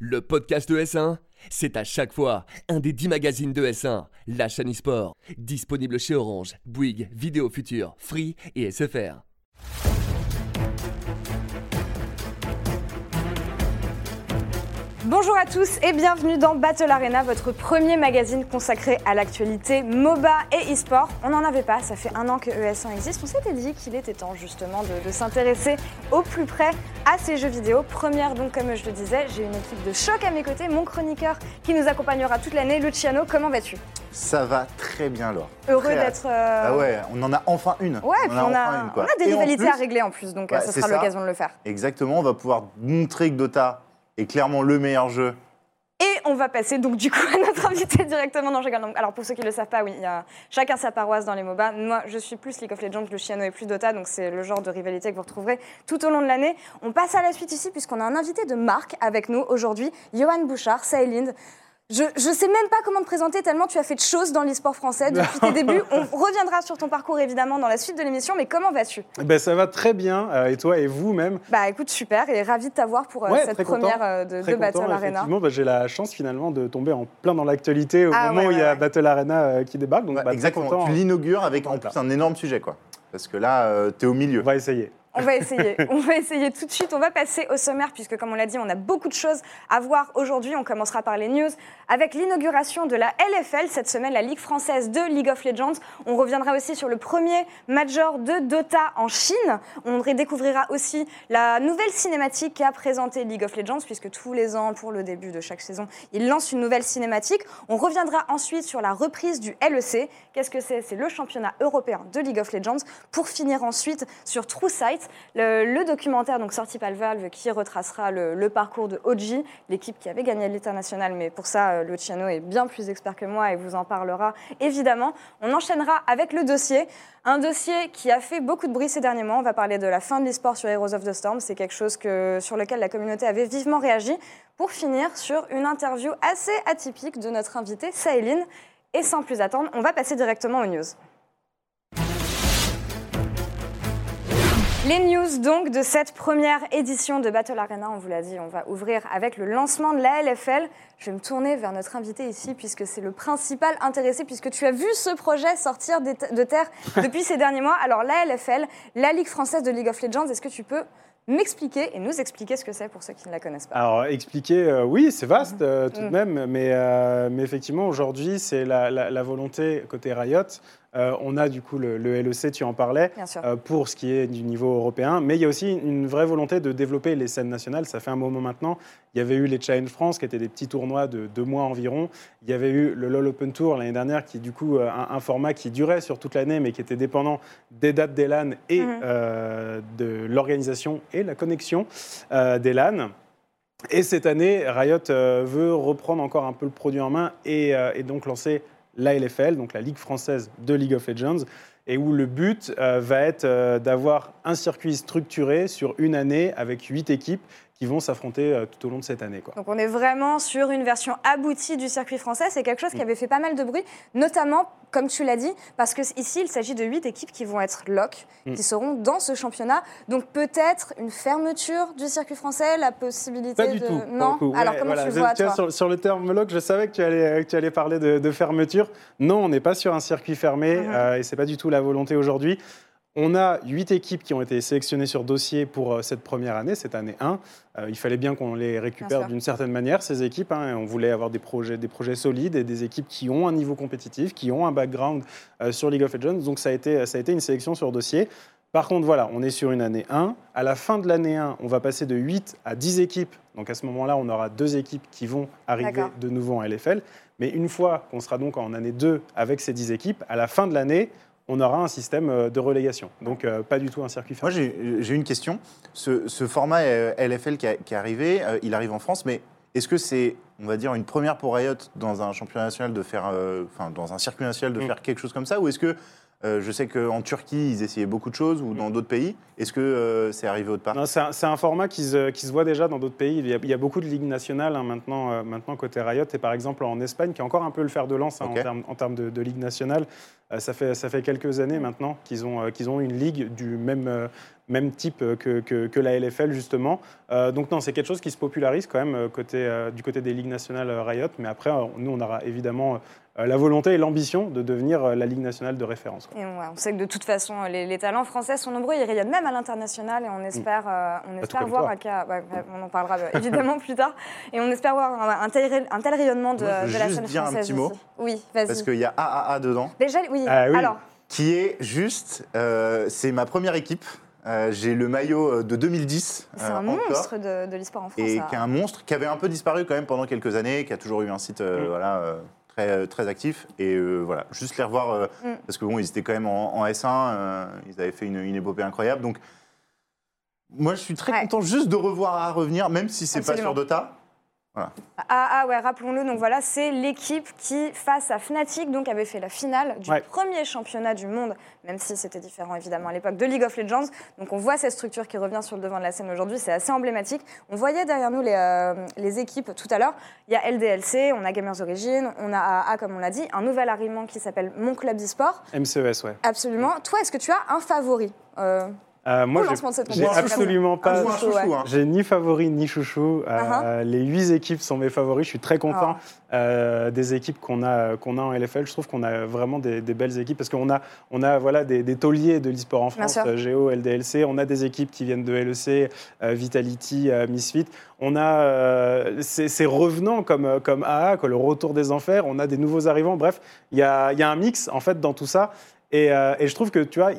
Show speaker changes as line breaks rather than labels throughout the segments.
Le podcast de S1, c'est à chaque fois un des 10 magazines de S1, la chaîne e-sport, disponible chez Orange, Bouygues, Vidéo Future, Free et SFR.
Bonjour à tous et bienvenue dans Battle Arena, votre premier magazine consacré à l'actualité MOBA et e-sport. On n'en avait pas, ça fait un an que ES1 existe. On s'était dit qu'il était temps justement de, de s'intéresser au plus près à ces jeux vidéo. Première donc, comme je le disais, j'ai une équipe de choc à mes côtés, mon chroniqueur qui nous accompagnera toute l'année, Luciano. Comment vas-tu?
Ça va très bien, Laure.
Heureux d'être. euh,
Ah ouais, on en a enfin une.
Ouais,
on
puis on
a enfin une,
on a des rivalités
plus-
à régler en plus, donc
Ouais, c'est
sera
ça.
l'occasion de le faire.
Exactement, on va pouvoir montrer que Dota est clairement le meilleur jeu.
Et on va passer donc du coup à notre invité directement dans Jeux Donc, Alors pour ceux qui ne le savent pas, oui, il y a chacun sa paroisse dans les MOBA. Moi, je suis plus League of Legends, Luciano est plus Dota, donc c'est le genre de rivalité que vous retrouverez tout au long de l'année. On passe à la suite ici puisqu'on a un invité de marque avec nous aujourd'hui, Johan Bouchard, Sailind. Je ne sais même pas comment te présenter tellement tu as fait de choses dans l'e-sport français depuis tes débuts. On reviendra sur ton parcours évidemment dans la suite de l'émission, mais comment vas-tu?
Ben, ça va très bien, euh, et toi et vous même?
Bah écoute, super, et ravi de t'avoir pour euh,
Ouais,
cette
content.
première euh, de,
Très
de Battle
content,
Arena.
effectivement. Ben, J'ai la chance finalement de tomber en plein dans l'actualité au
Ah,
moment
ouais,
où il y a
ouais.
Battle Arena euh, qui débarque. Donc, bah,
exactement,
content.
tu l'inaugures avec en plus un énorme sujet, quoi. Parce que là, euh, t'es au milieu.
On va essayer.
On va essayer. On va essayer tout de suite. On va passer au sommaire puisque, comme on l'a dit, on a beaucoup de choses à voir aujourd'hui. On commencera par les news avec l'inauguration de la LFL cette semaine, la Ligue française de League of Legends. On reviendra aussi sur le premier major de Dota en Chine. On redécouvrira aussi la nouvelle cinématique qu'a présentée League of Legends puisque tous les ans, pour le début de chaque saison, ils lancent une nouvelle cinématique. On reviendra ensuite sur la reprise du LEC. Qu'est-ce que c'est? C'est le championnat européen de League of Legends. Pour finir ensuite sur True Sight, le, documentaire donc sorti par Valve qui retracera le, le parcours de OG, l'équipe qui avait gagné l'international. Mais pour ça, euh, Luciano est bien plus expert que moi et vous en parlera évidemment. On enchaînera avec le dossier. Un dossier qui a fait beaucoup de bruit ces derniers mois. On va parler de la fin de l'e-sport sur Heroes of the Storm. C'est quelque chose que, sur lequel la communauté avait vivement réagi. Pour finir sur une interview assez atypique de notre invité, Saéline. Et sans plus attendre, on va passer directement aux news. Les news donc de cette première édition de Battle Arena, on vous l'a dit, on va ouvrir avec le lancement de la LFL. Je vais me tourner vers notre invité ici puisque c'est le principal intéressé puisque tu as vu ce projet sortir de terre depuis ces derniers mois. Alors la LFL, la Ligue française de League of Legends, est-ce que tu peux m'expliquer et nous expliquer ce que c'est pour ceux qui ne la connaissent pas?
Alors, expliquer, euh, oui, c'est vaste euh, tout de
Mm.
même, mais, euh, mais effectivement, aujourd'hui, c'est la, la- la volonté côté Riot. On a du coup le, le LEC, tu en parlais, pour ce qui est du niveau européen, mais il y a aussi une vraie volonté de développer les scènes nationales. Ça fait un moment maintenant. Il y avait eu les Challenge France, qui étaient des petits tournois de deux mois environ. Il y avait eu le LoL Open Tour l'année dernière, qui est du coup euh, un, un format qui durait sur toute l'année, mais qui était dépendant des dates des LAN et
Mhm.
euh, de l'organisation et la connexion euh, des LAN. Et cette année, Riot euh, veut reprendre encore un peu le produit en main et, et donc lancer la LFL, donc la Ligue française de League of Legends, et où le but euh, va être euh, d'avoir un circuit structuré sur une année avec huit équipes qui vont s'affronter euh, tout au long de cette année. Quoi.
Donc on est vraiment sur une version aboutie du circuit français. C'est quelque chose qui avait fait pas mal de bruit, notamment, comme tu l'as dit, parce que ici il s'agit de huit équipes qui vont être lock,
Mm.
qui seront dans ce championnat. Donc peut-être une fermeture du circuit français, la possibilité
Pas du
de...
tout.
Non. Alors comment
voilà.
tu le vois
Tu vois,
toi
sur, sur le terme lock, je savais que tu allais, que tu allais parler de, de fermeture. Non, on n'est pas sur un circuit fermé
Mhm.
euh, et c'est pas du tout la volonté aujourd'hui. On a huit équipes qui ont été sélectionnées sur dossier pour euh, cette première année, cette année 1. Euh, il fallait bien qu'on les récupère d'une certaine manière, ces équipes. hein, et on voulait avoir des projets, des projets solides et des équipes qui ont un niveau compétitif, qui ont un background euh, sur League of Legends. Donc ça a, été, ça a été une sélection sur dossier. Par contre, voilà, on est sur une année 1. À la fin de l'année 1, on va passer de 8 à 10 équipes. Donc à ce moment-là, on aura deux équipes qui vont arriver de nouveau en LFL. Mais une fois qu'on sera donc en année 2 avec ces 10 équipes, à la fin de l'année, on aura un système euh, de relégation. Donc euh, pas du tout un circuit
Moi,
fermé.
j'ai j'ai une question. Ce, ce format euh, LFL qui, a- qui est arrivé, euh, il arrive en France, mais est-ce que c'est, on va dire, une première pour Riot dans un championnat national de faire, euh, enfin, dans un circuit national de
Mm.
faire quelque chose comme ça, ou est-ce que euh, je sais qu'en Turquie, ils essayaient beaucoup de choses, ou dans d'autres pays, est-ce que euh, c'est arrivé autre part?
C'est un, format qui se, qui se voit déjà dans d'autres pays. Il y, a, il y a beaucoup de ligues nationales hein, maintenant, euh, maintenant côté Riot. Et par exemple en Espagne, qui est encore un peu le fer de lance hein, en termes, en de, de ligue nationale, Euh, ça, fait, ça fait quelques années maintenant qu'ils ont, euh, qu'ils ont une ligue du même, euh, même type que, que, que la LFL, justement. Euh, donc non, c'est quelque chose qui se popularise quand même euh, côté, euh, du côté des ligues nationales euh, Riot. Mais après, euh, nous, on aura évidemment euh, la volonté et l'ambition de devenir euh, la ligue nationale de référence. quoi.
Et ouais, on sait que de toute façon, les, les talents français sont nombreux. Ils rayonnent même à l'international et on espère, euh, on espère voir à Ka- ouais, on en parlera euh, évidemment plus tard. Et on espère voir un, un tel, un tel rayonnement de,
Moi, je veux
de la
juste
scène
dire un
française
petit mot.
Oui,
Parce
vas-y.
qu'il y a AAA dedans,
Déjà, oui.
Ah oui.
Alors,
qui est juste. euh, c'est ma première équipe. Euh, J'ai le maillot euh, de 2010.
c'est un
encore.
monstre de, de l'e-sport en France.
et qui est un monstre qui avait un peu disparu quand même pendant quelques années, qui a toujours eu un site euh,
Mm.
voilà, euh, très, très actif. Et euh, voilà, juste les revoir, euh,
Mm.
parce que bon, ils étaient quand même en, en S1, euh, ils avaient fait une, une épopée incroyable. Donc, moi, je suis très
Ouais.
content juste de revoir à revenir, même si c'est pas sur Dota.
Ah, ah ouais, rappelons-le, donc voilà, c'est l'équipe qui, face à Fnatic, donc avait fait la finale du
Ouais.
premier championnat du monde, même si c'était différent évidemment à l'époque de League of Legends. Donc on voit cette structure qui revient sur le devant de la scène aujourd'hui, c'est assez emblématique. On voyait derrière nous les, euh, les équipes tout à l'heure. Il y a LDLC, on a Gamers Origin, on a AA, comme on l'a dit, un nouvel arrivement qui s'appelle Mon Club d'e-sport.
MCES, ouais.
Absolument. Toi, est-ce que tu as un favori euh,
Euh, moi, j'ai-
lancement de cette
j'ai
compétition
absolument pas.
ouais.
hein.
J'ai ni favori ni chouchou. Euh, Les huit équipes sont mes favoris. Je suis très content euh, des équipes qu'on a, qu'on a en LFL. Je trouve qu'on a vraiment des, des belles équipes parce qu'on a, on a voilà, des, des tauliers de l'e-sport en France, euh, Géo, LDLC. On a des équipes qui viennent de LEC, euh, Vitality, euh, Misfit. On a euh, ces, revenants comme, comme AA, quoi, le retour des enfers. On a des nouveaux arrivants. Bref, il y a, il y a un mix en fait dans tout ça. Et, euh, et je trouve que tu vois,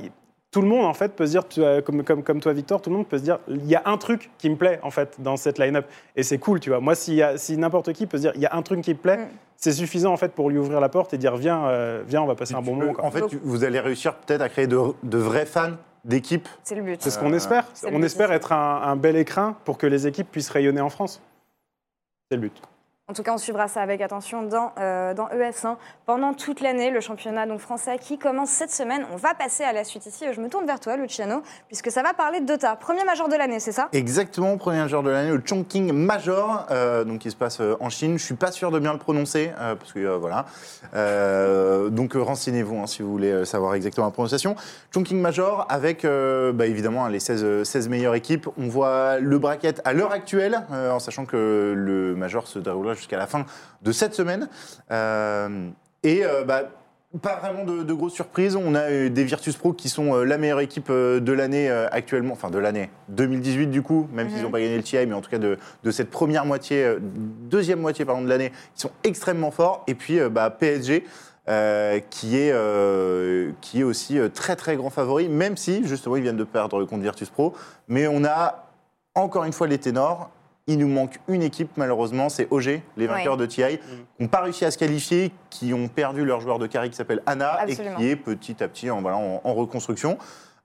tout le monde en fait peut se dire, tu- comme, comme, comme toi Victor, tout le monde peut se dire, il y a un truc qui me plaît en fait dans cette line-up. Et c'est cool, tu vois. Moi, a- si n'importe qui peut se dire, il y a un truc qui me plaît,
Mm.
c'est suffisant en fait pour lui ouvrir la porte et dire, viens, euh, viens, on va passer un bon moment. quoi.
En fait, tu- vous allez réussir peut-être à créer de, de vrais fans d'équipes.
C'est le but.
C'est ce qu'on espère. On espère être un, un bel écrin pour que les équipes puissent rayonner en France. C'est le but.
En tout cas, on suivra ça avec attention dans, euh, dans ES1 pendant toute l'année, le championnat donc, français qui commence cette semaine. On va passer à la suite ici. Je me tourne vers toi, Luciano, puisque ça va parler de Dota. Premier major de l'année, c'est ça?
Exactement, premier joueur de l'année, le Chongqing Major, euh, donc qui se passe euh, en Chine. Je suis pas sûr de bien le prononcer, parce que voilà. Donc renseignez-vous hein, si vous voulez savoir exactement la prononciation. Chongqing Major avec bah, évidemment les 16, euh, 16 meilleures équipes. On voit le bracket à l'heure actuelle, en sachant que le Major se déroulera jusqu'à la fin de cette semaine. Euh, et euh, bah, pas vraiment de, de grosses surprises. On a euh, des Virtus Pro qui sont euh, la meilleure équipe de l'année actuellement, enfin de l'année 2018 du coup, même s'ils
Mhm.
n'ont pas gagné le TI, mais en tout cas de, de cette première moitié, deuxième moitié pardon, de l'année, ils sont extrêmement forts. Et puis bah, PSG. euh, qui, est, euh, qui est aussi très très grand favori, même si justement ils viennent de perdre contre Virtus Pro. Mais on a encore une fois les ténors. Il nous manque une équipe malheureusement, c'est OG, les vainqueurs de TI, qui n'ont pas réussi à se qualifier, qui ont perdu leur joueur de carry qui s'appelle Anna
Absolument.
et qui est petit à petit en, voilà, en, en reconstruction.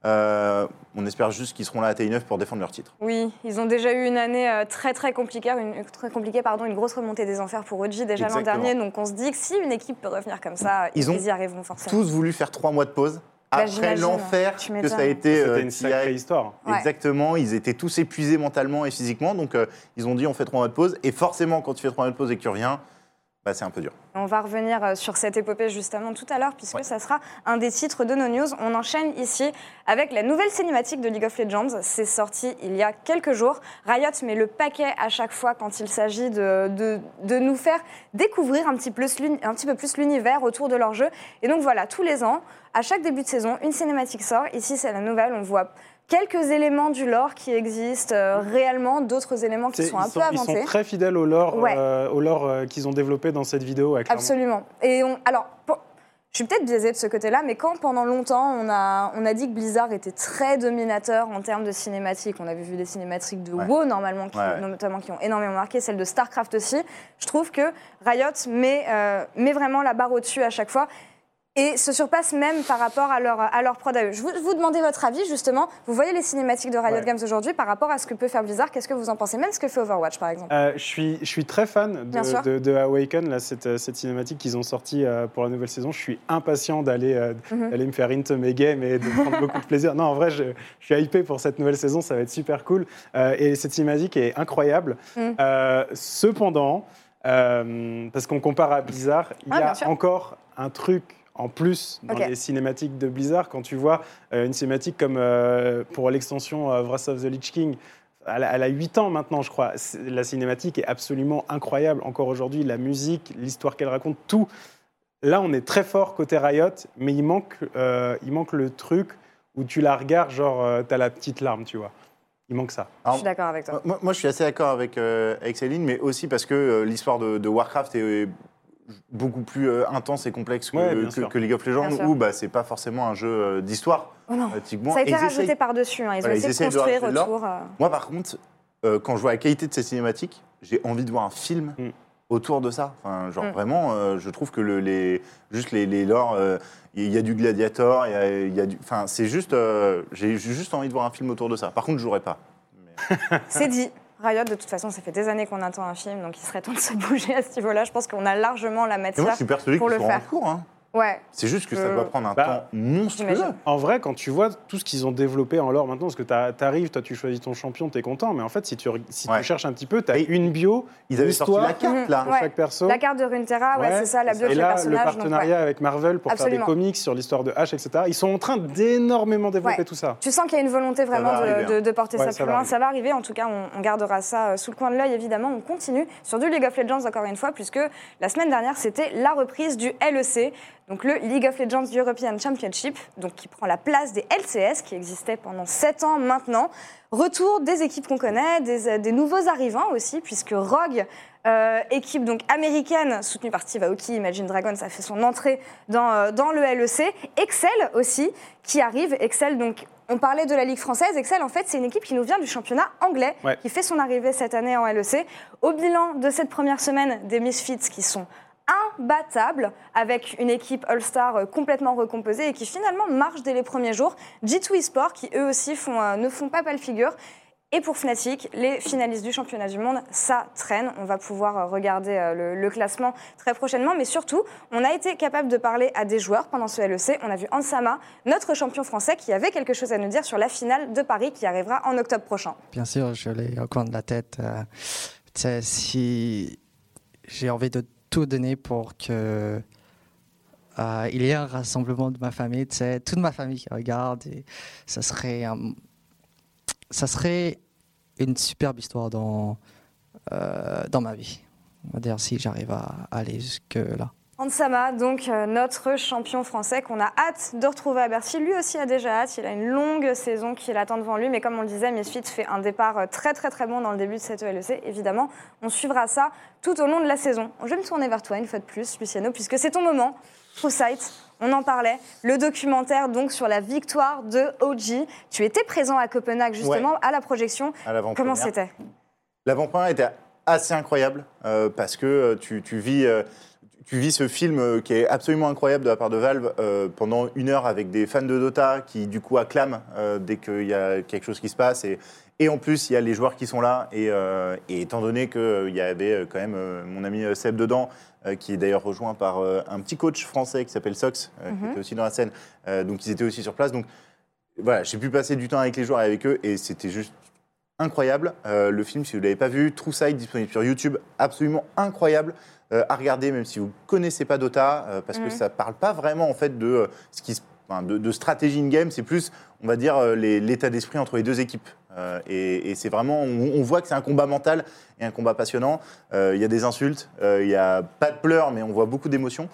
Euh, on espère juste qu'ils seront là à TI9 pour défendre leur titre.
Oui, ils ont déjà eu une année euh, très très compliquée, une, très compliquée pardon, une grosse remontée des enfers pour OG déjà l'an dernier. Donc on se dit que si une équipe peut revenir comme ça,
Ils
ils,
ont
y arriveront forcément.
Tous voulu faire trois mois de pause.
Bah,
Après
j'imagine.
l'enfer
Tu
que ça a été
C'était
euh,
une sacrée histoire.
Ouais.
Exactement, ils étaient tous épuisés mentalement et physiquement, donc euh, ils ont dit on fait trois mois de pause. Et forcément, quand tu fais trois mois de pause et que tu reviens, bah, c'est un peu dur.
On va revenir euh, sur cette épopée justement tout à l'heure, puisque
Ouais.
ça sera un des titres de nos news. On enchaîne ici avec la nouvelle cinématique de League of Legends. C'est sorti il y a quelques jours. Riot met le paquet à chaque fois quand il s'agit de, de, de nous faire découvrir un petit, plus un petit peu plus l'univers autour de leur jeu. Et donc voilà, tous les ans, à chaque début de saison, une cinématique sort. Ici, c'est la nouvelle. On voit quelques éléments du lore qui existent euh, réellement, d'autres éléments qui sont un peu
sont, ils sont très fidèles au lore,
Ouais.
euh, au lore euh, qu'ils ont développé dans cette vidéo.
Absolument. Et on, alors, pour- je suis peut-être biaisée de ce côté-là, mais quand pendant longtemps on a, on a dit que Blizzard était très dominateur en termes de cinématiques, on avait vu des cinématiques de
Ouais.
WoW normalement, qui,
Ouais, ouais.
notamment qui ont énormément marqué, celle de StarCraft aussi. Je trouve que Riot met, met vraiment la barre au-dessus à chaque fois. Et se surpasse même par rapport à leur, à leur prod à eux. Je vous, vous demandais votre avis, justement. Vous voyez les cinématiques de Riot
Ouais.
Games aujourd'hui par rapport à ce que peut faire Blizzard. Qu'est-ce que vous en pensez Même ce que fait Overwatch, par exemple?
Euh, je, suis, je suis très fan de, de, de Awaken, là, cette, euh, cette cinématique qu'ils ont sortie euh, pour la nouvelle saison. Je suis impatient d'aller euh,
Mhm.
me faire into mes games et de prendre beaucoup de plaisir. Non, en vrai, je, je suis hypé pour cette nouvelle saison, ça va être super cool. Et cette cinématique est incroyable. Euh, cependant, parce qu'on compare à Blizzard, il
Ah,
y a encore un truc en plus dans les cinématiques de Blizzard. Quand tu vois euh, une cinématique comme euh, pour l'extension euh, Wrath of the Lich King, elle a, elle a 8 ans maintenant, je crois. La cinématique est absolument incroyable. Encore aujourd'hui, la musique, l'histoire qu'elle raconte, tout. Là, on est très fort côté Riot, mais il manque, euh, il manque le truc où tu la regardes, genre, tu t'as la petite larme, tu vois. Il manque ça.
Je suis d'accord avec toi.
Moi, moi, je suis assez d'accord avec, euh, avec Céline, mais aussi parce que euh, l'histoire de, de Warcraft est euh, beaucoup plus euh, intense et complexe que,
Ouais,
que- que League of Legends, où bah, c'est pas forcément un jeu euh, d'histoire,
Oh. Ça a été rajouté par-dessus. hein. Ils
Voilà,
ont essayé de construire
de
autour. euh,
Moi, par contre, euh, quand je vois la qualité de ces cinématiques, j'ai envie de voir un film
Mm.
autour de ça. Enfin, genre
Mm.
vraiment, euh, je trouve que le, les, juste les, les lores, euh, il y a du Gladiator, il y a, il y a du, enfin, c'est juste, euh, j'ai juste envie de voir un film autour de ça. Par contre, je jouerai pas. Mais-
C'est dit. Riot, de toute façon, ça fait des années qu'on attend un film, donc il serait temps de se bouger à ce niveau-là. Je pense qu'on a largement la
moi,
matière.
je suis persuadé
pour le
en
faire.
cours. Hein.
Ouais,
C'est juste que ça
Euh,
doit prendre un
bah,
temps monstrueux.
En vrai, quand tu vois tout ce qu'ils ont développé en lore maintenant, parce que t'a- t'arrives, toi tu choisis ton champion, t'es content, mais en fait, si tu, re- si
Ouais.
tu cherches un petit peu, t'as
Et
une bio,
Ils avaient sorti
l'histoire
la carte
Mhm.
là.
pour
Ouais.
chaque perso.
la carte de Runeterra, ouais,
Ouais,
c'est ça, la bio de
et
chaque
là, le
personnage. donc, ouais.
partenariat avec Marvel pour
Absolument.
faire des comics sur l'histoire de H, etc. Ils sont en train d'énormément développer
Ouais.
tout ça.
Tu sens qu'il y a une volonté vraiment de, de porter
Ouais,
ça
ça
plus loin.
arriver.
Ça va arriver, en tout cas, on, on gardera ça euh, sous le coin de l'œil, évidemment. On continue sur du League of Legends, encore une fois, puisque la semaine dernière, c'était la reprise du LEC, donc le League of Legends European Championship, donc qui prend la place des LCS, qui existaient pendant 7 ans maintenant. Retour des équipes qu'on connaît, des, euh, des nouveaux arrivants aussi, puisque Rogue, euh, équipe donc américaine soutenue par Steve Aoki, Imagine Dragons, a fait son entrée dans, euh, dans le LEC. Excel aussi, qui arrive. Excel, donc, on parlait de la Ligue française. Excel, en fait, c'est une équipe qui nous vient du championnat anglais,
Ouais.
qui fait son arrivée cette année en LEC. Au bilan de cette première semaine, des Misfits qui sont imbattables, avec une équipe All-Star euh, complètement recomposée et qui finalement marche dès les premiers jours. G2 Esports, qui eux aussi euh, ne font pas pâle figure. Et pour Fnatic, les finalistes du championnat du monde, ça traîne. On va pouvoir euh, regarder le, classement très prochainement. Mais surtout, on a été capable de parler à des joueurs pendant ce LEC. On a vu Ansama, notre champion français, qui avait quelque chose à nous dire sur la finale de Paris qui arrivera en octobre prochain.
Bien sûr, je l'ai au coin de la tête. euh, si j'ai envie de tout donner pour que euh, il y ait un rassemblement de ma famille, toute ma famille qui regarde, ça serait, ça serait une superbe histoire dans euh, dans ma vie. On si j'arrive à aller jusque là.
Ansama, donc euh, notre champion français qu'on a hâte de retrouver à Bercy. Lui aussi a déjà hâte. Il a une longue saison qui l'attend devant lui. Mais comme on le disait, Misfits fait un départ euh, très très très bon dans le début de cette ELEC. Évidemment, on suivra ça tout au long de la saison. Je vais me tourner vers toi une fois de plus, Luciano, puisque c'est ton moment. True Sight, on en parlait. Le documentaire donc sur la victoire de OG. Tu étais présent à Copenhague justement à la projection.
à.
Comment c'était?
L'avant-première était assez incroyable euh, parce que tu, tu vis, euh, tu vis ce film euh, qui est absolument incroyable de la part de Valve euh, pendant une heure avec des fans de Dota qui du coup acclament euh, dès qu'il y a quelque chose qui se passe. Et, et en plus il y a les joueurs qui sont là. Et, euh, et étant donné qu'il y avait quand même mon ami Seb dedans qui est d'ailleurs rejoint par un petit coach français qui s'appelle Sox qui
Mhm.
était aussi dans la scène. Donc ils étaient aussi sur place. Donc voilà j'ai pu passer du temps avec les joueurs et avec eux. Et c'était juste incroyable. Le film, si vous ne l'avez pas vu, True Side, disponible sur YouTube, absolument incroyable à regarder, même si vous ne connaissez pas Dota, euh, parce que ça ne parle pas vraiment en fait de, euh, ce qui se- de, de stratégie in-game, c'est plus, on va dire, euh, l'état d'esprit entre les deux équipes. Euh, et et c'est vraiment, on, on voit que c'est un combat mental et un combat passionnant. Euh, Il y a des insultes, euh, il n'y a pas de pleurs, mais on voit beaucoup d'émotions.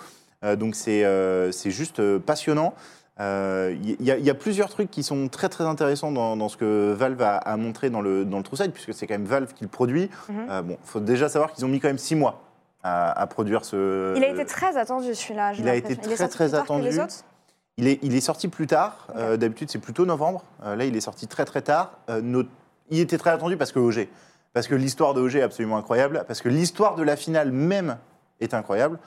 Euh, donc c'est euh, juste euh, passionnant. Euh, Il y, a- il y a plusieurs trucs qui sont très très intéressants dans, dans ce que Valve a, a montré dans le, dans le True Side, puisque c'est quand même Valve qui le produit. Euh, bon, faut déjà savoir qu'ils ont mis quand même six mois à, à produire ce.
Il a été très attendu celui-là.
il a été.
Il
très, très
que les
attendu.
autres
Il est, il est sorti plus tard. Euh, D'habitude, c'est plutôt novembre. Euh, là, il est sorti très très tard. Euh, notre- Il était très attendu parce que OG. Parce que l'histoire de OG est absolument incroyable. Parce que l'histoire de la finale même est incroyable.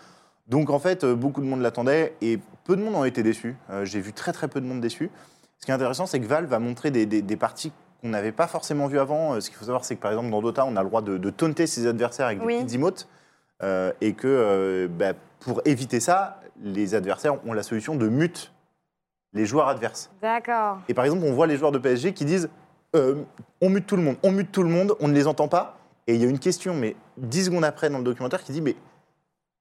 Donc en fait, beaucoup de monde l'attendait et peu de monde ont été déçus. J'ai vu très très peu de monde déçu. Ce qui est intéressant, c'est que Valve va montrer des, des- des parties qu'on n'avait pas forcément vues avant. Ce qu'il faut savoir, c'est que par exemple dans Dota, on a le droit de, de taunter ses adversaires avec
Oui.
des petites emotes. Euh, et que euh, bah, pour éviter ça, les adversaires ont la solution de mute les joueurs adverses.
D'accord.
Et par exemple, on voit les joueurs de PSG qui disent euh, on mute tout le monde, on mute tout le monde, on ne les entend pas. Et il y a une question, mais 10 secondes après dans le documentaire, qui dit mais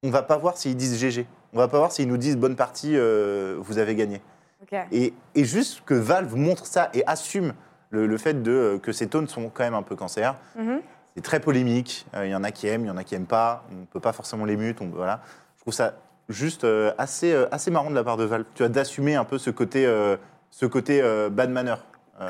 on va pas voir s'ils disent GG. On va pas voir s'ils nous disent bonne partie, vous avez gagné.
Ok.
Et, et juste que Valve montre ça et assume le, le fait de, que ces tones sont quand même un peu cancer.
Mhm.
C'est très polémique. Euh, Il y en a qui aiment, il y en a qui aiment pas. On peut pas forcément les mute. On, voilà. Je trouve ça juste euh, assez, euh, assez marrant de la part de Valve. Tu as d'assumer un peu ce côté, ce côté bad manner.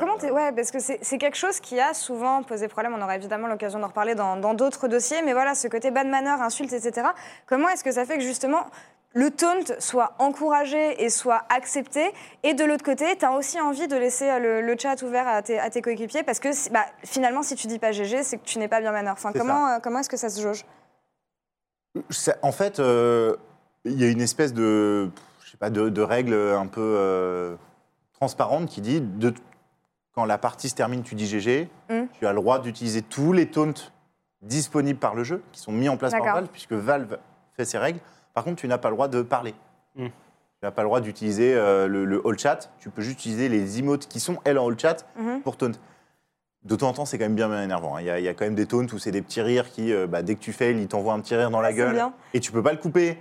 Comment Ouais, parce que c'est quelque chose qui a souvent posé problème. On aura évidemment l'occasion d'en reparler dans dans d'autres dossiers, mais voilà, ce côté bad manner, insulte, etc. Comment est-ce que ça fait que justement le taunt soit encouragé et soit accepté Et de l'autre côté, tu as aussi envie de laisser euh, le, le chat ouvert à tes, à tes coéquipiers parce que bah, finalement, si tu dis pas GG, c'est que tu n'es pas bien. Enfin,
C'est
comment, euh, comment est-ce que ça se jauge?
En fait, euh, il y a une espèce de, je sais pas, de, de règle un peu euh, transparente qui dit de, quand la partie se termine, tu dis GG,
Mm.
tu as le droit d'utiliser tous les taunts disponibles par le jeu, qui sont mis en place par. Valve, puisque Valve fait ses règles. Par contre, tu n'as pas le droit de parler.
Mm.
Tu n'as pas le droit d'utiliser euh, le, le all chat. Tu peux juste utiliser les emotes qui sont, elles, en all chat
Mhm.
pour taunt. De temps en temps, c'est quand même bien, bien énervant. hein. Il y, a, il y a quand même des taunts où c'est des petits rires qui, euh, bah, dès que tu fails, ils t'envoient un petit rire dans la
Ah,
gueule
bien.
et tu peux pas le couper.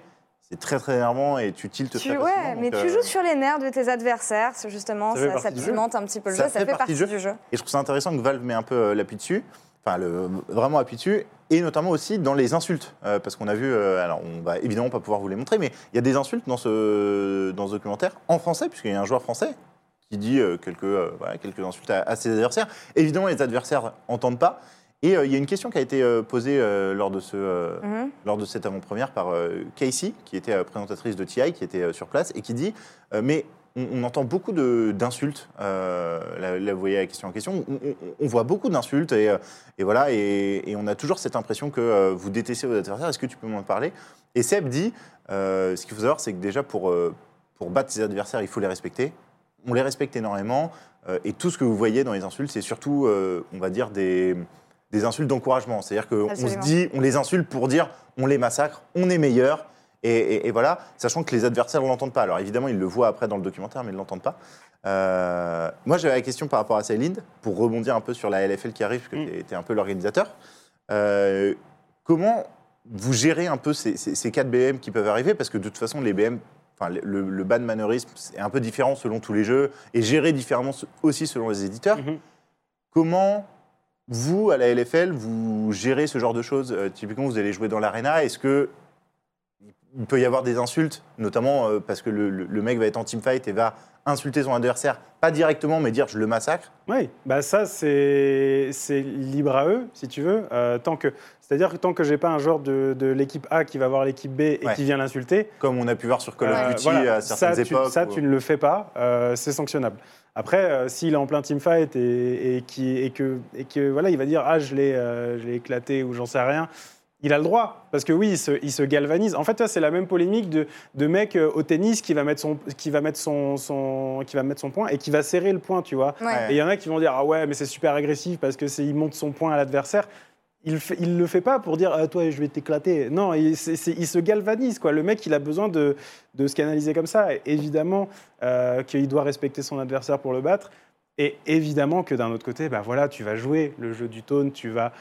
C'est très très énervant et tu tiltes
Tu,
très
ouais, mais tu
euh,
joues sur les nerfs de tes adversaires, c'est justement,
Ça
ça,
jeu.
pimente un petit peu le
Ça
jeu, ça
fait partie
partie
du
du jeu.
Et je trouve ça intéressant que Valve met un peu euh, l'appui dessus, enfin le, vraiment appui dessus, et notamment aussi dans les insultes, Euh, parce qu'on a vu, euh, alors on va évidemment pas pouvoir vous les montrer, mais il y a des insultes dans ce, dans ce documentaire en français, puisqu'il y a un joueur français qui dit euh, quelques, euh, voilà, quelques insultes à, à ses adversaires. Évidemment, les adversaires entendent pas. Et il y a une question qui a été posée lors de ce,
Mhm.
lors de cette avant-première par Casey, qui était présentatrice de TI, qui était sur place, et qui dit Mais on, on entend beaucoup d'insultes. euh, là, là, vous voyez la question en question. On, on- on voit beaucoup d'insultes, et, euh, et voilà, et, et on a toujours cette impression que euh, vous détestez vos adversaires. Est-ce que tu peux m'en parler? Et Seb dit euh, Ce qu'il faut savoir, c'est que déjà, pour, pour battre ses adversaires, il faut les respecter. On les respecte énormément, et tout ce que vous voyez dans les insultes, c'est surtout, on va dire, des des insultes d'encouragement. C'est-à-dire qu'on se dit, on les insulte pour dire on les massacre, on est meilleur. Et, et- et voilà, sachant que les adversaires ne l'entendent pas. Alors évidemment, ils le voient après dans le documentaire, mais ils ne l'entendent pas. Euh, moi, j'avais la question par rapport à Céline, pour rebondir un peu sur la LFL qui arrive, parce que
Mm.
tu étais un peu l'organisateur. Euh, comment vous gérez un peu ces, ces, ces cas de BM qui peuvent arriver? Parce que de toute façon, les BM, enfin, le, le bad mannerisme, c'est un peu différent selon tous les jeux, et géré différemment aussi selon les éditeurs.
Mhm.
Comment vous, à la LFL, vous gérez ce genre de choses? Euh, Typiquement, vous allez jouer dans l'arena. Est-ce que il peut y avoir des insultes, notamment euh, parce que le, le- le mec va être en teamfight et va insulter son adversaire, pas directement, mais dire je le massacre
Oui, bah ça c'est libre à eux, si tu veux. Euh, tant que, c'est-à-dire que tant que j'ai pas un joueur de, de l'équipe A qui va voir l'équipe B et
Ouais.
qui vient l'insulter,
Comme on a pu voir sur Call of
euh,
Duty
voilà,
à certaines
ça, tu,
époques.
ça
où-
tu ne le fais pas, c'est sanctionnable. Après, s'il est en plein teamfight et, et, qui, et que, et que voilà, il va dire ah je l'ai je l'ai éclaté ou j'en sais rien. Il a le droit, parce que oui, il se, il se galvanise. En fait, c'est la même polémique de, de mec euh, au tennis qui va mettre son, qui va mettre son, son, qui va mettre son point et qui va serrer le point, tu vois.
Ouais.
Et il y en a qui vont dire ah ouais mais c'est super agressif parce que il monte son point à l'adversaire. Il fait, il le fait pas pour dire ah, toi je vais t'éclater. Non, il, se galvanise quoi. Le mec il a besoin de, de se canaliser comme ça. Et évidemment euh, qu'il doit respecter son adversaire pour le battre. Et évidemment que d'un autre côté bah voilà tu vas jouer le jeu du taunt, tu vas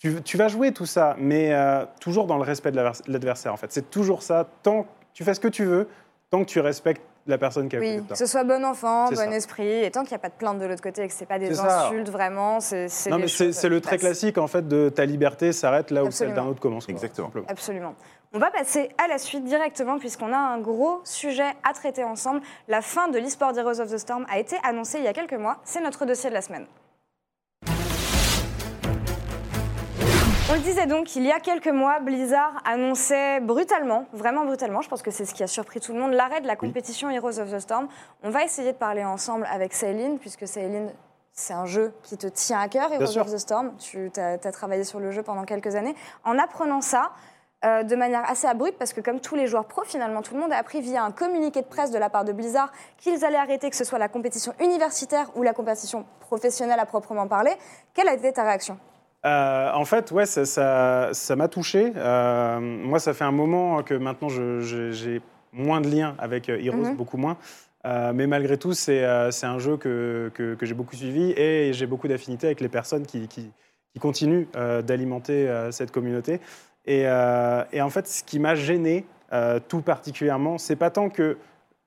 tu, tu vas jouer tout ça, mais euh, toujours dans le respect de l'advers- l'adversaire en fait. C'est toujours ça. Tant tu fais ce que tu veux, tant que tu respectes la personne qui côté
Oui, que ce soit bon enfant, bon
ça.
esprit, et tant qu'il n'y a pas de plainte de l'autre côté et que ce pas des
ça.
insultes vraiment, c'est
Non, mais c'est le très classique en fait de ta liberté s'arrête là où celle d'un autre commence. quoi,
Exactement.
Absolument. On va passer à la suite directement puisqu'on a un gros sujet à traiter ensemble. La fin de l'eSport Heroes of the Storm a été annoncée il y a quelques mois. C'est notre dossier de la semaine. On le disait donc, il y a quelques mois, Blizzard annonçait brutalement, vraiment brutalement, je pense que c'est ce qui a surpris tout le monde, l'arrêt de la compétition Heroes of the Storm. On va essayer de parler ensemble avec Céline, puisque Céline, c'est un jeu qui te tient à cœur, Heroes of the Storm. Tu as, travaillé sur le jeu pendant quelques années. En apprenant ça, euh, de manière assez abrupte, parce que comme tous les joueurs pro, finalement, tout le monde a appris via un communiqué de presse de la part de Blizzard qu'ils allaient arrêter, que ce soit la compétition universitaire ou la compétition professionnelle à proprement parler. Quelle a été ta réaction?
Euh, en fait, ouais, ça ça- ça m'a touché. Euh, moi, ça fait un moment que maintenant j'ai moins de liens avec euh, Heroes,
Mhm.
beaucoup moins. Euh, mais malgré tout, c'est un jeu que, que- que j'ai beaucoup suivi et j'ai beaucoup d'affinité avec les personnes qui, qui- qui continuent d'alimenter cette communauté. Et, et en fait, ce qui m'a gêné tout particulièrement, c'est pas tant que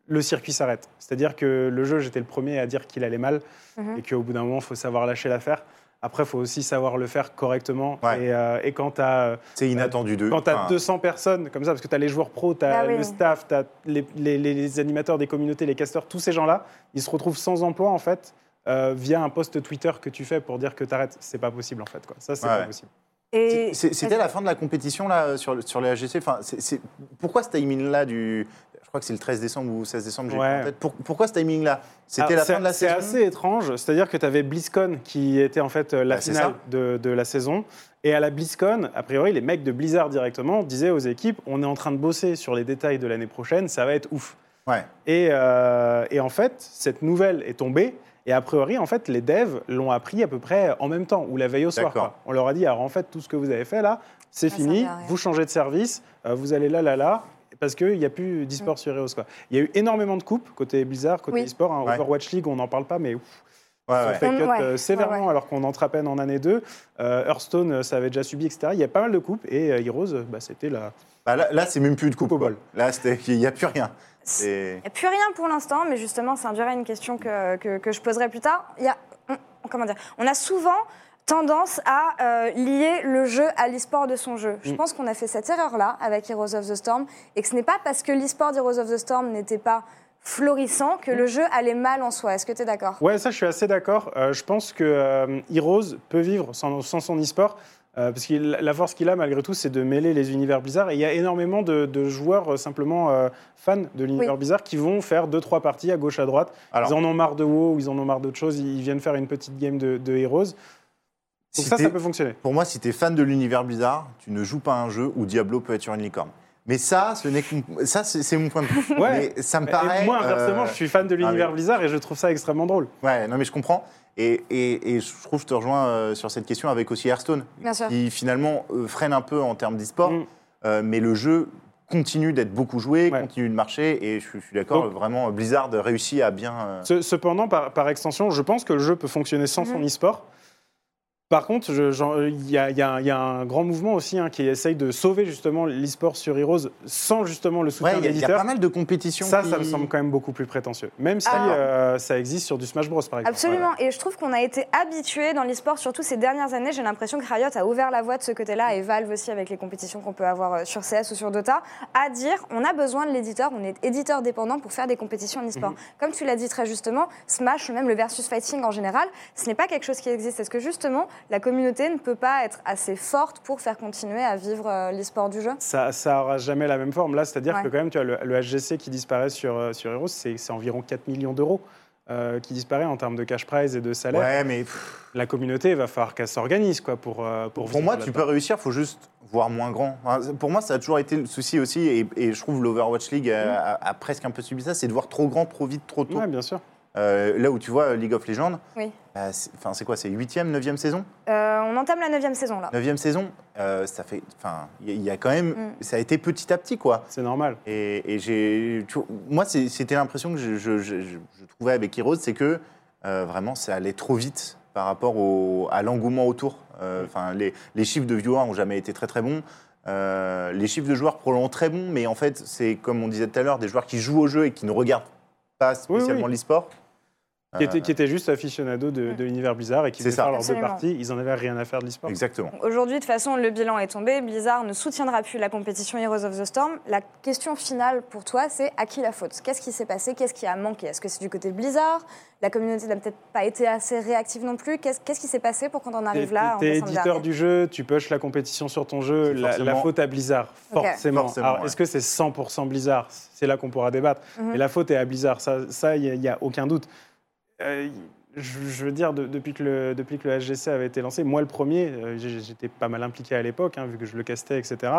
le circuit s'arrête. C'est-à-dire que le jeu, j'étais le premier à dire qu'il allait mal
Mhm.
et qu'au bout d'un moment, il faut savoir lâcher l'affaire. Après, il faut aussi savoir le faire correctement.
Ouais.
Et, euh, et quand tu as
C'est inattendu d'eux.
quand tu as
Enfin,
200 personnes comme ça, parce que tu as les joueurs pros, tu as
Bah oui.
le staff, tu as les, les- les animateurs des communautés, les casteurs, tous ces gens-là, ils se retrouvent sans emploi en fait euh, via un post Twitter que tu fais pour dire que tu arrêtes. C'est pas possible en fait. Quoi. Ça, c'est
Ouais.
pas possible.
Et
c'est- C'était la fin de la compétition là sur, sur les AGC. Enfin, c'est- c'est- pourquoi ce timing là du. Je crois que c'est le 13 décembre ou 16 décembre, j'ai
Ouais.
plus en tête. Pour- pourquoi ce timing là C'était la
c'est-
fin de la
C'est
saison?
assez étrange. C'est-à-dire que tu avais BlizzCon qui était en fait euh, la
Bah, c'est
finale de, de la saison. Et à la BlizzCon, a priori, les mecs de Blizzard directement disaient aux équipes on est en train de bosser sur les détails de l'année prochaine, ça va être ouf.
Ouais.
Et, euh, et en fait, cette nouvelle est tombée. Et a priori, en fait, les devs l'ont appris à peu près en même temps ou la veille au soir. Quoi. On leur a dit alors en fait, tout ce que vous avez fait là, c'est fini. Vous changez de service, euh, vous allez là, là, là. Parce qu'il n'y a plus d'e-sport sur Heroes. Quoi. Il y a eu énormément de coupes côté Blizzard, côté
Oui.
e-sport. hein.
Ouais.
Overwatch League, on n'en parle pas, mais ouf,
Ouais, ouais.
fait cut
Ouais.
euh, sévèrement alors qu'on entre à peine en année 2. Hearthstone, euh, ça avait déjà subi, etc. Il y a pas mal de coupes et Heroes, bah, c'était la.
Bah, là, là, c'est même plus de coupe au bol. Là, il n'y a plus rien. C'est-
Il n'y a plus rien pour l'instant, mais justement, ça induirait une question que, que, que je poserai plus tard. Il y a, on, comment dire, on a souvent tendance à euh, lier le jeu à l'e-sport de son jeu. Je
Mm.
pense qu'on a fait cette erreur-là avec Heroes of the Storm, et que ce n'est pas parce que l'e-sport d'Heroes of the Storm n'était pas florissant que le jeu allait mal en soi. Est-ce que tu es d'accord?
Ouais, ça, je suis assez d'accord. Euh, je pense que euh, Heroes peut vivre sans, sans son e-sport. euh, parce que la force qu'il a, malgré tout, c'est de mêler les univers Blizzard. Et il y a énormément de, de joueurs euh, simplement euh, fans de l'univers
Oui.
Blizzard qui vont faire deux, trois parties à gauche, à droite.
Alors,
Ils en ont marre de WoW ou ils en ont marre d'autre chose. Ils viennent faire une petite game de, de Heroes. Donc
si
ça, ça peut fonctionner.
Pour moi, si tu es fan de l'univers Blizzard, tu ne joues pas à un jeu où Diablo peut être sur une licorne. Mais ça, ce n'est que- ça c'est mon point de vue.
Ouais.
Mais ça me
Et
paraît.
moi, inversement,
euh,
je suis fan de l'univers
mais-
Blizzard et je trouve ça extrêmement drôle.
Ouais, non, mais je comprends. Et, et- et je trouve que je te rejoins euh, sur cette question avec aussi Hearthstone,
Bien sûr.
qui finalement euh, freine un peu en termes d'e-sport,
Mm.
euh, mais le jeu continue d'être beaucoup joué,
Ouais.
continue de marcher, et je, suis- je suis d'accord, vraiment, Blizzard réussit à bien. euh,
Ce- Cependant, par, par extension, je pense que le jeu peut fonctionner sans son
Mhm.
e-sport. Par contre, j'en- il y, a- y y un grand mouvement aussi hein, qui essaye de sauver justement l'e-sport sur Heroes sans justement le
Ouais,
soutien
a- il y a pas mal de compétitions.
Ça,
qui-
ça me semble quand même beaucoup plus prétentieux. Même si
Ah.
euh, ça existe sur du Smash Bros, par exemple.
Absolument. Et je trouve qu'on a été habitué dans l'e-sport, surtout ces dernières années. J'ai l'impression que Riot a ouvert la voie de ce côté-là, et Valve aussi avec les compétitions qu'on peut avoir euh, sur CS ou sur Dota, à dire on a besoin de l'éditeur, on est éditeur dépendant pour faire des compétitions en e-sport. Comme tu l'as dit très justement, Smash ou même le versus fighting en général, ce n'est pas quelque chose qui existe. Est-ce que justement la communauté ne peut pas être assez forte pour faire continuer à vivre euh, l'e-sport du jeu
Ça, ça aura jamais la même forme. Là, c'est-à-dire
Ouais.
que quand même, tu as le, le HGC qui disparaît sur, euh, sur Heroes, c'est c'est environ 4 millions d'euros euh, qui disparaît en termes de cash prize et de salaire.
Ouais, mais pff,
La communauté, il va falloir qu'elle s'organise quoi, pour, euh, pour
pour moi, tu peux réussir, faut juste voir moins grand. Enfin, Pour moi, ça a toujours été le souci aussi, et, et je trouve l'Overwatch League a, a- a presque un peu subi ça, c'est de voir trop grand, trop vite, trop tôt.
Ouais, bien sûr.
Euh, là où tu vois League of Legends,
Oui.
bah, c'est enfin, c'est quoi C'est 8e, 9e saison?
Euh, On entame la neuvième saison là.
9e saison, euh, ça fait. Enfin, il y, a- il y a quand même.
Mm.
Ça a été petit à petit, quoi.
C'est normal.
Et, et j'ai. Moi, c'était l'impression que je, je- je- je- je trouvais avec Heroes, c'est que euh, vraiment, ça allait trop vite par rapport au- à l'engouement autour. Euh, Enfin, les, les chiffres de viewers n'ont jamais été très très bons. Euh, les chiffres de joueurs probablement très bons, mais en fait, c'est comme on disait tout à l'heure, des joueurs qui jouent au jeu et qui ne regardent pas spécialement
oui.
l'e-sport.
Qui était,
Euh,
qui était juste aficionado de, de l'univers Blizzard et qui
ça.
faire leurs deux parties. Ils en avaient rien à faire de l'e-sport.
Exactement.
Aujourd'hui, de toute façon, le bilan est tombé. Blizzard ne soutiendra plus la compétition Heroes of the Storm. La question finale pour toi, c'est à qui la faute? Qu'est-ce qui s'est passé? Qu'est-ce qui a manqué? Est-ce que c'est du côté de Blizzard? La communauté n'a peut-être pas été assez réactive non plus. Qu'est-ce qui s'est passé pour qu'on en arrive là
t'es
décembre
éditeur
dernier?
du jeu, tu pushes la compétition sur ton jeu, la,
forcément-
la faute à Blizzard, forcément.
Forcément,
Alors,
ouais.
est-ce que c'est 100% Blizzard? C'est là qu'on pourra débattre.
Mhm.
Mais la faute est à Blizzard, ça, ça, il n'y a, aucun doute. Euh, je, je veux dire, de- depuis, que le, depuis que le SGC avait été lancé, moi le premier, euh, j'étais pas mal impliqué à l'époque, hein, vu que je le castais, etc.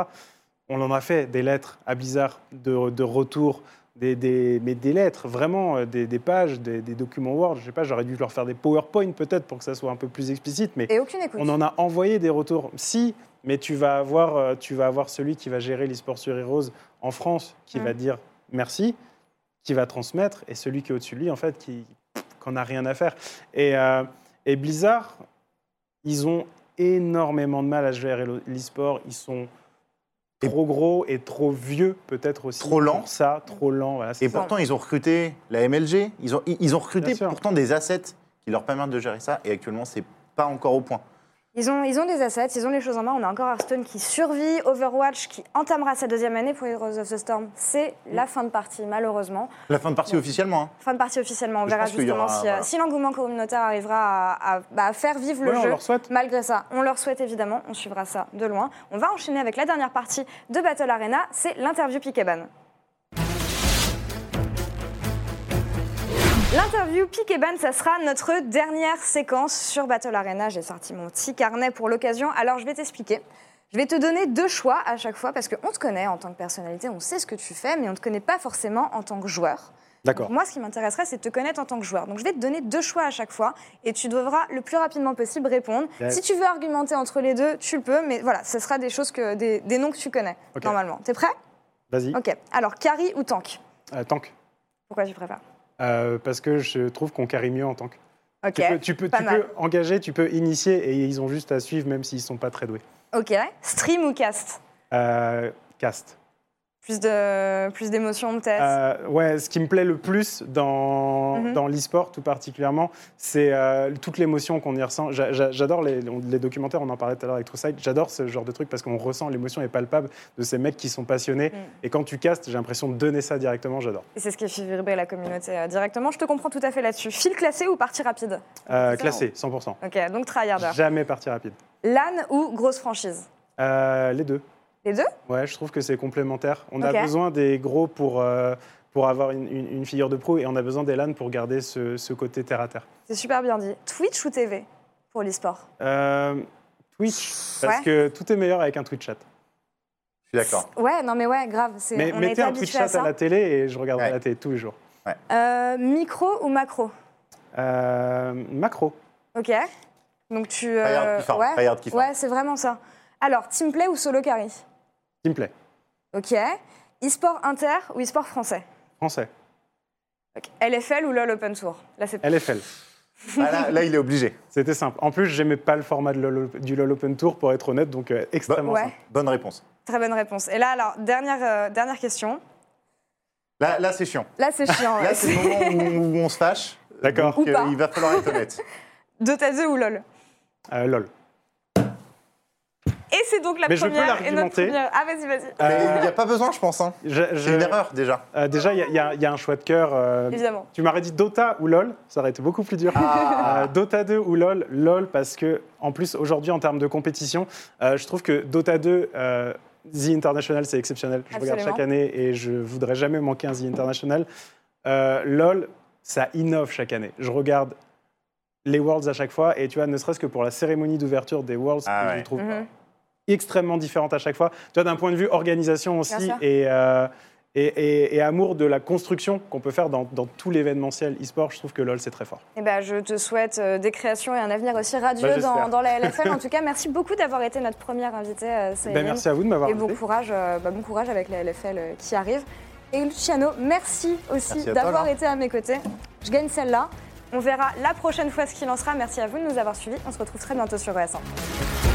On en a fait des lettres à Blizzard de, de retour, des, des- mais des lettres, vraiment, euh, des, des pages, des, des documents Word. Je sais pas, j'aurais dû leur faire des PowerPoint peut-être pour que ça soit un peu plus explicite, mais
Et aucune écoute.
on en a envoyé des retours. Si, mais tu vas avoir, tu vas avoir celui qui va gérer l'e-sport sur Heroes en France, qui
Mm.
va dire merci, qui va transmettre, et celui qui est au-dessus de lui, en fait, qui qu'on a rien à faire. Et, euh, et Blizzard, ils ont énormément de mal à gérer le- l'e-sport. Ils sont trop gros et trop vieux, peut-être aussi.
Trop lent.
ça, trop lent. Voilà,
Et
ça.
pourtant, ils ont recruté la MLG, ils ont, ils ont recruté pourtant des assets qui leur permettent de gérer ça, et actuellement, c'est pas encore au point.
Ils ont, ils ont des assets, ils ont les choses en main. On a encore Hearthstone qui survit, Overwatch qui entamera sa deuxième année pour Heroes of the Storm. C'est la fin de partie, malheureusement.
La fin de partie officiellement. hein.
Fin de partie officiellement. On
Je
verra justement
aura-
si, euh,
voilà.
si l'engouement communautaire arrivera à, à- bah, à faire vivre
Ouais,
le
on
jeu.
leur souhaite.
Malgré ça, on leur souhaite évidemment, on suivra ça de loin. On va enchaîner avec la dernière partie de Battle Arena, c'est l'interview Pikeban. L'interview Pikeban, ça sera notre dernière séquence sur Battle Arena. J'ai sorti mon petit carnet pour l'occasion, alors je vais t'expliquer. Je vais te donner deux choix à chaque fois parce qu'on te connaît en tant que personnalité, on sait ce que tu fais, mais on ne te connaît pas forcément en tant que joueur.
D'accord.
Moi, ce qui m'intéresserait, c'est de te connaître en tant que joueur. Donc, je vais te donner deux choix à chaque fois et tu devras le plus rapidement possible répondre. Si tu veux argumenter entre les deux, tu le peux, mais voilà, ce sera des choses que des, des noms que tu connais
Ok.
normalement. T'es prêt?
Vas-y.
Ok. Alors, carry ou tank?
Euh, tank.
Pourquoi tu préfères?
Euh, parce que je trouve qu'on carry mieux en tank.
Ok.
Tu peux, tu peux, tu peux engager, tu peux initier et ils ont juste à suivre même s'ils sont pas très doués.
Ok. Stream ou cast?
Euh, cast.
Plus de plus d'émotions peut-être.
Euh, ouais, ce qui me plaît le plus dans,
Mhm.
dans l'e-sport tout particulièrement, c'est euh, toute l'émotion qu'on y ressent. J'a- j'a- J'adore les, documentaires, on en parlait tout à l'heure avec TrueSight, j'adore ce genre de truc parce qu'on ressent l'émotion est palpable de ces mecs qui sont passionnés.
Mm.
Et quand tu castes, j'ai l'impression de donner ça directement, j'adore.
Et c'est ce qui fait vibrer la communauté euh, directement. Je te comprends tout à fait là-dessus. Fil classé ou partie rapide
Euh, classé, 100%.
Ok, donc tryharder.
Jamais partie rapide.
LAN ou grosse franchise?
Euh, les deux.
Les deux?
Ouais, je trouve que c'est complémentaire. On a besoin des gros pour, euh, pour avoir une, une- une figure de pro et on a besoin des LAN pour garder ce, ce côté terre à terre.
C'est super bien dit. Twitch ou TV pour l'e-sport?
Euh, Twitch, parce
Ouais.
que tout est meilleur avec un Twitch chat.
Je suis d'accord.
Ouais, non mais ouais, grave. c'est-
Mais
on a
mettez
été
un Twitch chat à,
ça.
la télé et je regarderai
Ouais.
la télé tous les jours.
Euh, micro ou macro?
Euh, macro.
Ok. Donc tu. euh,
Tryhard kiffant,
ouais, ouais c'est vraiment ça. Alors, teamplay ou solo carry?
Teamplay.
Ok. E-sport inter ou e-sport français?
Français.
LFL ou LOL Open Tour? Là, c'est
LFL.
Ah, là, là, il est obligé.
C'était simple. En plus, j'aimais pas le format de LOL- du LoL Open Tour, pour être honnête, donc euh, extrêmement
Ouais.
simple.
Bonne réponse.
très bonne réponse. Et là, alors, dernière, euh, dernière question.
Là, là c'est chiant.
Là, c'est chiant.
Là, c'est le moment où, où on se fâche.
D'accord.
Pas.
il va falloir être honnête.
Dota 2 ou LOL?
Euh, LOL.
Et c'est donc la
Mais je peux
première et notre
l'argumenter.
première. Ah, vas-y, vas-y.
Mais
Euh,
il n'y a pas besoin, je pense. hein. C'est une erreur, déjà.
euh, déjà, il y, a- y y un choix de cœur. euh,
Évidemment.
tu m'aurais dit Dota ou LOL, ça aurait été beaucoup plus dur.
Ah.
Euh, Dota 2 ou LOL, LOL parce que en plus aujourd'hui en termes de compétition, euh, je trouve que Dota 2, euh, The International c'est exceptionnel. Je regarde chaque année et je voudrais jamais manquer un The International. Euh, LOL, ça innove chaque année. Je regarde les Worlds à chaque fois et tu vois, ne serait-ce que pour la cérémonie d'ouverture des Worlds,
Ah
que
ouais.
je trouve
Mhm.
Extrêmement différente à chaque fois. Tu vois, d'un point de vue organisation aussi et, euh, et, et- et amour de la construction qu'on peut faire dans, dans tout l'événementiel e-sport, je trouve que LOL c'est très fort.
Eh ben, je te souhaite euh, des créations et un avenir aussi radieux
Bah,
dans,
j'espère.
dans la LFL. En tout cas, merci beaucoup d'avoir été notre première invitée, euh,
Ben, merci à vous de m'avoir
Et bon
invité.
courage, bah, bon courage avec la LFL qui arrive. Et Luciano, merci aussi
toi,
d'avoir été à mes côtés. Je gagne celle-là. On verra la prochaine fois ce qu'il en sera. Merci à vous de nous avoir suivis. On se retrouve très bientôt sur ES1.